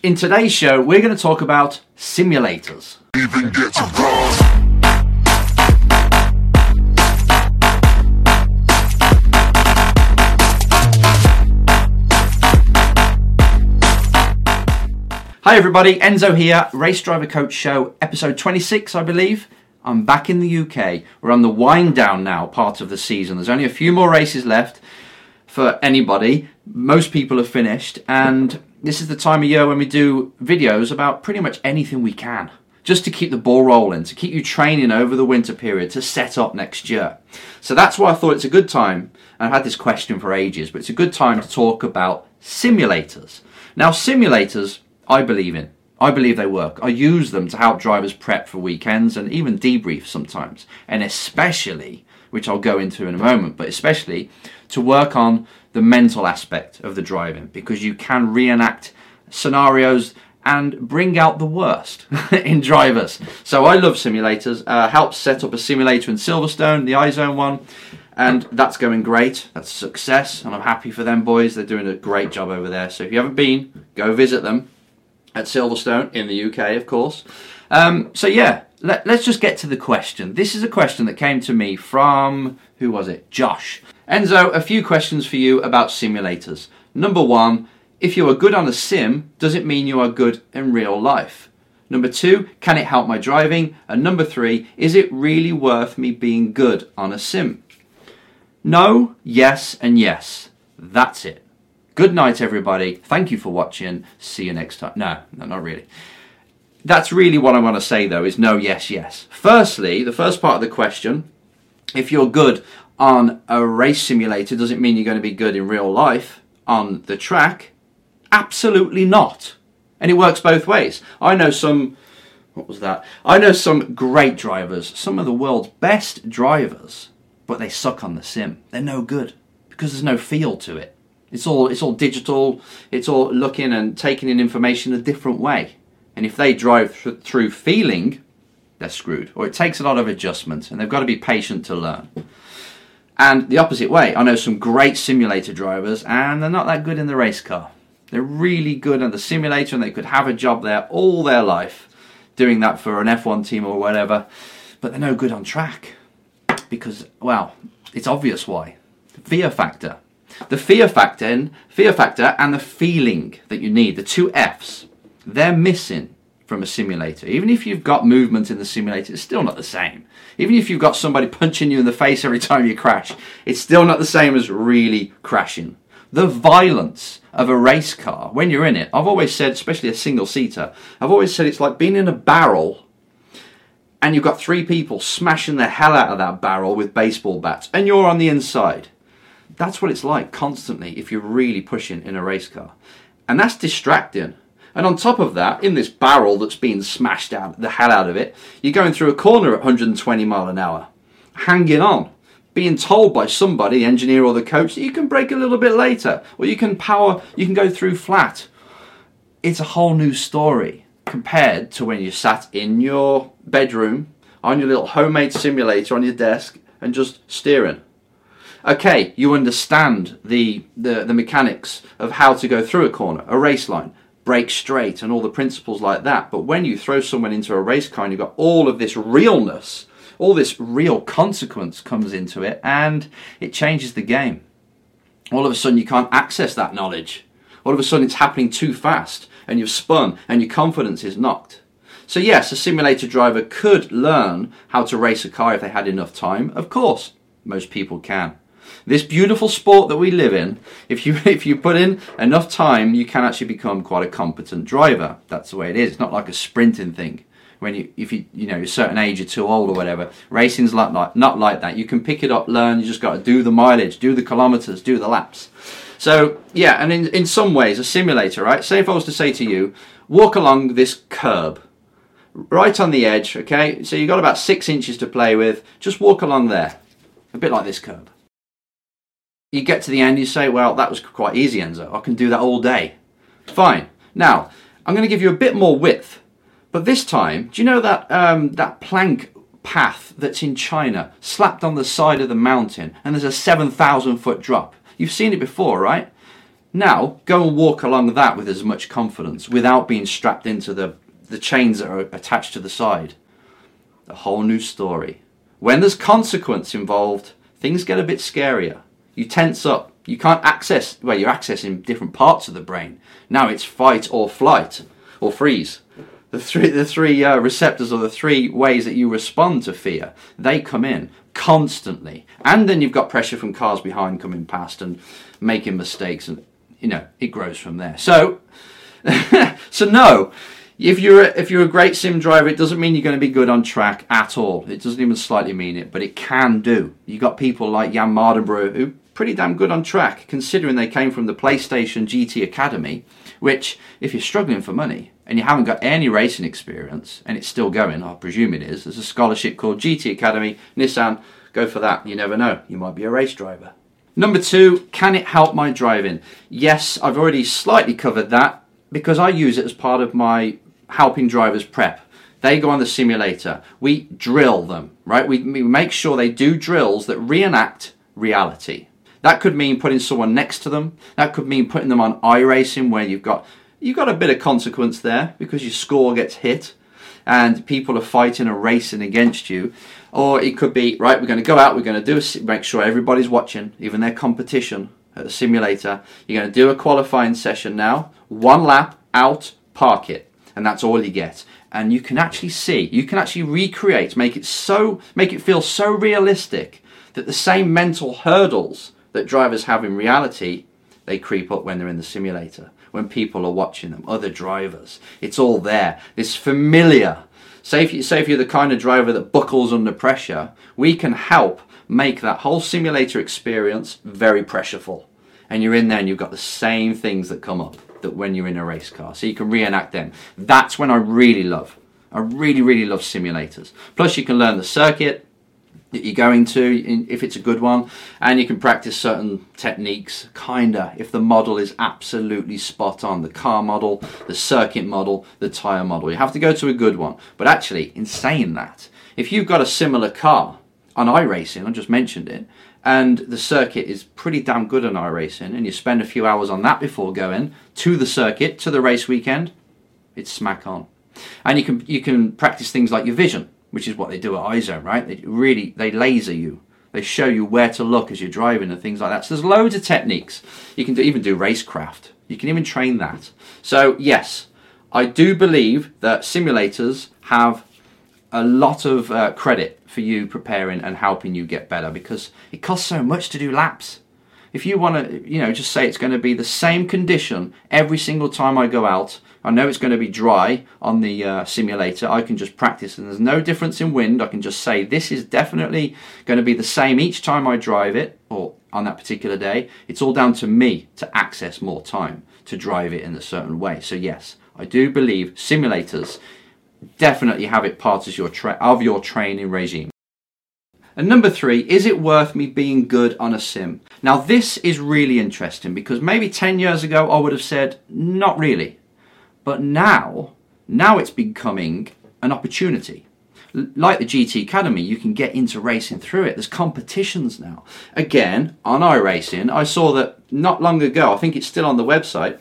In today's show, we're going to talk about simulators. even get. Hi, everybody. Enzo here, Race Driver Coach Show, episode 26, I believe. I'm back in the UK. We're on the wind down now part of the season. There's only a few more races left for anybody. Most people have finished, and this is the time of year when we do videos about pretty much anything we can. Just to keep the ball rolling, to keep you training over the winter period to set up next year. So that's why I thought it's a good time. and I've had this question for ages, but it's a good time to talk about simulators. Now, simulators, I believe in. I believe they work. I use them to help drivers prep for weekends and even debrief sometimes. And especially, which I'll go into in a moment, but especially to work on the mental aspect of the driving because you can reenact scenarios and bring out the worst in drivers. So I love simulators. Uh, helped set up a simulator in Silverstone, the iZone one, and that's going great. That's a success, and I'm happy for them boys. They're doing a great job over there. So if you haven't been, go visit them at Silverstone in the UK, of course. Um, so yeah, let, us just get to the question. This is a question that came to me from who was it? Josh. Enzo, a few questions for you about simulators. Number one, if you are good on a sim, does it mean you are good in real life? Number two, can it help my driving? And number three, is it really worth me being good on a sim? No, yes, and yes. That's it. Good night, everybody. Thank you for watching. See you next time. No, no, not really. That's really what I want to say, though, is no, yes, yes. Firstly, the first part of the question if you're good on a race simulator, does it mean you're going to be good in real life on the track? Absolutely not. And it works both ways. I know some. What was that? I know some great drivers, some of the world's best drivers, but they suck on the sim. They're no good because there's no feel to it. It's all it's all digital. It's all looking and taking in information a different way. And if they drive th- through feeling, they're screwed. Or it takes a lot of adjustment, and they've got to be patient to learn. And the opposite way, I know some great simulator drivers, and they're not that good in the race car. They're really good at the simulator, and they could have a job there all their life, doing that for an F1 team or whatever. But they're no good on track because, well, it's obvious why. Fear factor. The fear factor, fear factor, and the feeling that you need, the two Fs, they're missing from a simulator. Even if you've got movement in the simulator, it's still not the same. Even if you've got somebody punching you in the face every time you crash, it's still not the same as really crashing. The violence of a race car when you're in it, I've always said, especially a single seater, I've always said it's like being in a barrel and you've got three people smashing the hell out of that barrel with baseball bats and you're on the inside. That's what it's like constantly if you're really pushing in a race car. And that's distracting. And on top of that, in this barrel that's been smashed out the hell out of it, you're going through a corner at 120 mile an hour, hanging on, being told by somebody, the engineer or the coach, that you can brake a little bit later, or you can power, you can go through flat. It's a whole new story compared to when you sat in your bedroom on your little homemade simulator on your desk and just steering. Okay, you understand the, the, the mechanics of how to go through a corner, a race line, brake straight, and all the principles like that. But when you throw someone into a race car and you've got all of this realness, all this real consequence comes into it, and it changes the game. All of a sudden, you can't access that knowledge. All of a sudden, it's happening too fast, and you've spun, and your confidence is knocked. So, yes, a simulator driver could learn how to race a car if they had enough time. Of course, most people can. This beautiful sport that we live in, if you if you put in enough time, you can actually become quite a competent driver. That's the way it is. It's not like a sprinting thing. When you if you you know a certain age, you're too old or whatever. Racing's like, like not like that. You can pick it up, learn. You just got to do the mileage, do the kilometers, do the laps. So yeah, and in in some ways, a simulator, right? Say if I was to say to you, walk along this curb right on the edge, okay? So you've got about six inches to play with. Just walk along there, a bit like this curb. You get to the end, you say, well, that was quite easy, Enzo. I can do that all day. Fine. Now, I'm going to give you a bit more width. But this time, do you know that, um, that plank path that's in China, slapped on the side of the mountain, and there's a 7,000 foot drop? You've seen it before, right? Now, go and walk along that with as much confidence without being strapped into the, the chains that are attached to the side. A whole new story. When there's consequence involved, things get a bit scarier. You tense up. You can't access, well, you're accessing different parts of the brain. Now it's fight or flight or freeze. The three, the three uh, receptors or the three ways that you respond to fear, they come in constantly. And then you've got pressure from cars behind coming past and making mistakes, and you know it grows from there. So, so no, if you're a, if you're a great sim driver, it doesn't mean you're going to be good on track at all. It doesn't even slightly mean it, but it can do. You've got people like Jan Mardenborough who pretty damn good on track, considering they came from the PlayStation GT Academy, which if you're struggling for money and you haven't got any racing experience, and it's still going, I presume it is, there's a scholarship called GT Academy, Nissan, go for that. You never know, you might be a race driver. Number two, can it help my driving? Yes, I've already slightly covered that because I use it as part of my helping drivers prep. They go on the simulator. We drill them, right? We, make sure they do drills that reenact reality. That could mean putting someone next to them. That could mean putting them on iRacing where you've got you've got a bit of consequence there because your score gets hit and people are fighting or racing against you. Or it could be, right, we're going to go out, we're going to do a, make sure everybody's watching, even their competition at the simulator. You're going to do a qualifying session now, one lap, out, park it. And that's all you get. And you can actually see, you can actually recreate, make it so, make it feel so realistic that the same mental hurdles that drivers have in reality, they creep up when they're in the simulator, when people are watching them, other drivers. It's all there. It's familiar. Say if, you, say if you're the kind of driver that buckles under pressure, we can help make that whole simulator experience very pressureful. And you're in there and you've got the same things that come up that when you're in a race car. So you can reenact them. That's when I really love. I really, really love simulators. Plus, you can learn the circuit, that you're going to if it's a good one. And you can practice certain techniques kinda if the model is absolutely spot on. The car model the circuit model the tire model. You have to go to a good one. But actually in saying that if you've got a similar car on iRacing I just mentioned it and the circuit is pretty damn good on iRacing and you spend a few hours on that before going to the circuit to the race weekend it's smack on. And you can you can practice things like your vision which is what they do at iZone, right? They really they laser you. They show you where to look as you're driving and things like that. So there's loads of techniques. You can do, even do racecraft. You can even train that. So yes, I do believe that simulators have a lot of uh, credit for you preparing and helping you get better because it costs so much to do laps. If you want to, you know, just say it's going to be the same condition every single time I go out, I know it's going to be dry on the uh, simulator. I can just practice, and there's no difference in wind. I can just say this is definitely going to be the same each time I drive it, or on that particular day. It's all down to me to access more time to drive it in a certain way. So yes, I do believe simulators definitely have it part of your tra- of your training regime. And number three, is it worth me being good on a sim? Now, this is really interesting because maybe 10 years ago I would have said, not really. But now, now it's becoming an opportunity. Like the GT Academy, you can get into racing through it. There's competitions now. Again, on iRacing, I saw that not long ago, I think it's still on the website,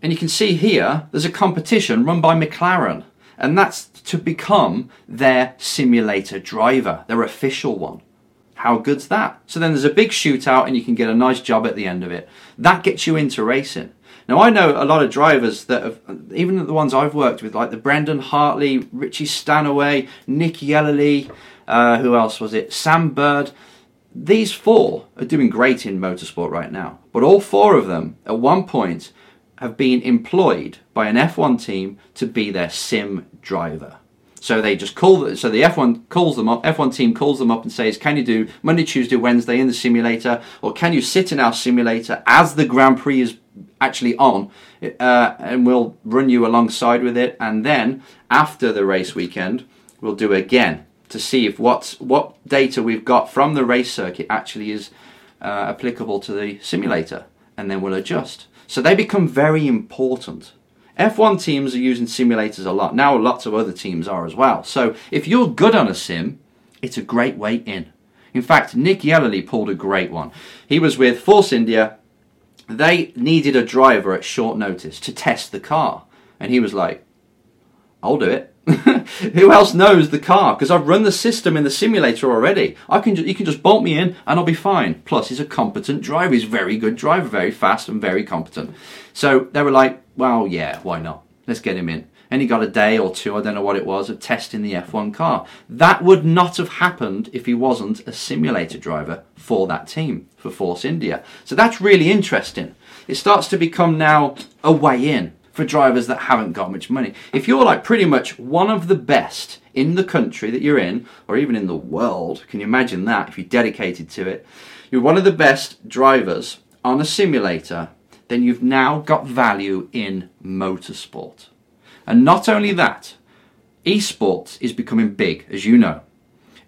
and you can see here there's a competition run by McLaren, and that's to become their simulator driver, their official one. How good's that? So then there's a big shootout, and you can get a nice job at the end of it. That gets you into racing. Now I know a lot of drivers that have, even the ones I've worked with, like the Brendan Hartley, Richie Stanaway, Nick Yelloly, uh, who else was it? Sam Bird. These four are doing great in motorsport right now, but all four of them at one point have been employed by an F1 team to be their sim driver. So they just call. So the F1 calls them up. F1 team calls them up and says, "Can you do Monday, Tuesday, Wednesday in the simulator, or can you sit in our simulator as the Grand Prix is actually on, uh, and we'll run you alongside with it. And then after the race weekend, we'll do again to see if what's what data we've got from the race circuit actually is uh, applicable to the simulator, and then we'll adjust. So they become very important. F1 teams are using simulators a lot. Now lots of other teams are as well. So if you're good on a sim, it's a great way in. In fact, Nick Yelloly pulled a great one. He was with Force India they needed a driver at short notice to test the car. And he was like, I'll do it. Who else knows the car? Because I've run the system in the simulator already. I can ju- you can just bolt me in and I'll be fine. Plus, he's a competent driver. He's a very good driver, very fast and very competent. So they were like, well, yeah, why not? Let's get him in. And he got a day or two, I don't know what it was, of testing the F1 car. That would not have happened if he wasn't a simulator driver for that team, for Force India. So that's really interesting. It starts to become now a way in for drivers that haven't got much money. If you're like pretty much one of the best in the country that you're in, or even in the world, can you imagine that if you're dedicated to it? You're one of the best drivers on a simulator, then you've now got value in motorsport. And not only that, esports is becoming big, as you know.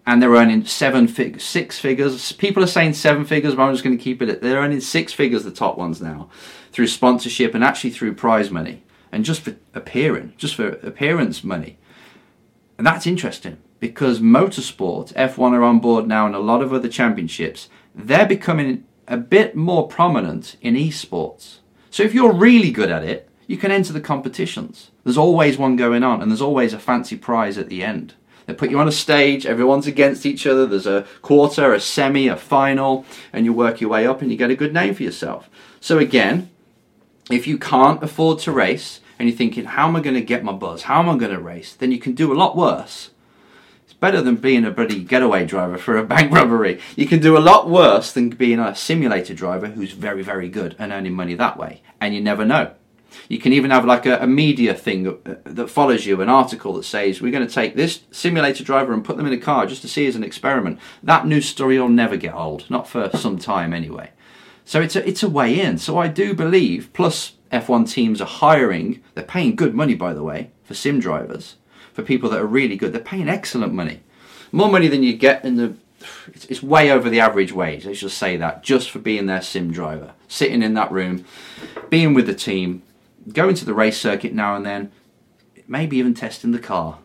And they're earning seven fig- six figures. People are saying seven figures, but I'm just going to keep it at they're earning six figures, the top ones now, through sponsorship and actually through prize money. And just for appearing, just for appearance money. And that's interesting because motorsport, F1 are on board now and a lot of other championships, they're becoming a bit more prominent in esports. So if you're really good at it, you can enter the competitions. There's always one going on and there's always a fancy prize at the end. They put you on a stage, everyone's against each other, there's a quarter, a semi, a final, and you work your way up and you get a good name for yourself. So again, if you can't afford to race and you're thinking, how am I going to get my buzz? How am I going to race? Then you can do a lot worse. It's better than being a bloody getaway driver for a bank robbery. You can do a lot worse than being a simulator driver who's very, very good and earning money that way. And you never know. You can even have like a, a media thing uh, that follows you, an article that says, We're going to take this simulator driver and put them in a car just to see as an experiment. That news story will never get old, not for some time anyway. So it's a, it's a way in. So I do believe, plus F1 teams are hiring, they're paying good money by the way, for sim drivers, for people that are really good. They're paying excellent money. More money than you get in the. It's, it's way over the average wage, let's just say that, just for being their sim driver. Sitting in that room, being with the team, going to the race circuit now and then, maybe even testing the car.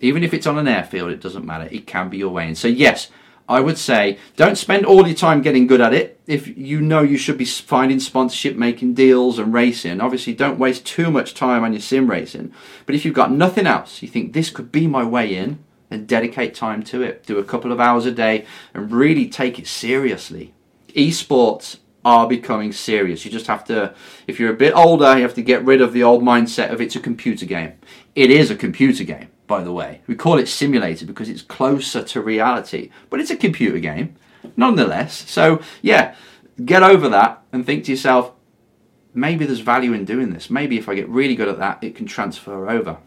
Even if it's on an airfield, it doesn't matter. It can be your way in. So, yes, I would say don't spend all your time getting good at it. If you know you should be finding sponsorship, making deals, and racing, obviously don't waste too much time on your sim racing. But if you've got nothing else, you think this could be my way in, then dedicate time to it. Do a couple of hours a day and really take it seriously. Esports are becoming serious. You just have to, if you're a bit older, you have to get rid of the old mindset of it's a computer game. It is a computer game, by the way. We call it simulator because it's closer to reality, but it's a computer game nonetheless. So, yeah, get over that and think to yourself, maybe there's value in doing this. Maybe if I get really good at that, it can transfer over.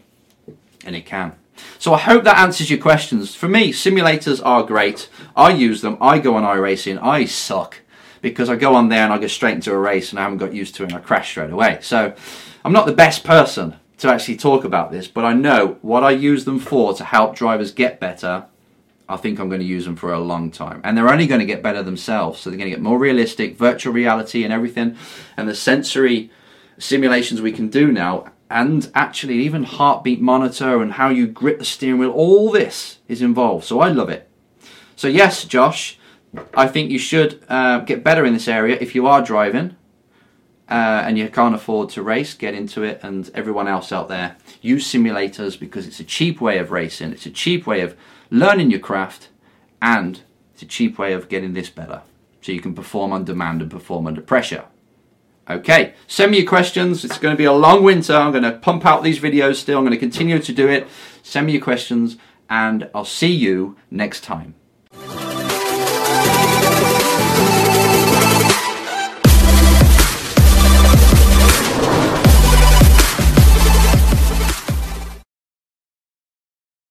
And it can. So I hope that answers your questions. For me, simulators are great. I use them. I go on iRacing. I suck because I go on there and I go straight into a race and I haven't got used to it and I crash straight away. So I'm not the best person to actually talk about this, but I know what I use them for to help drivers get better. I think I'm going to use them for a long time. And they're only going to get better themselves. So they're going to get more realistic, virtual reality and everything. And the sensory simulations we can do now, and actually even heartbeat monitor and how you grip the steering wheel, all this is involved. So I love it. So, yes, Josh, I think you should uh, get better in this area if you are driving uh, and you can't afford to race, get into it. And everyone else out there, use simulators because it's a cheap way of racing, it's a cheap way of learning your craft, and it's a cheap way of getting this better. So you can perform on demand and perform under pressure. Okay, send me your questions. It's going to be a long winter. I'm going to pump out these videos still. I'm going to continue to do it. Send me your questions, and I'll see you next time.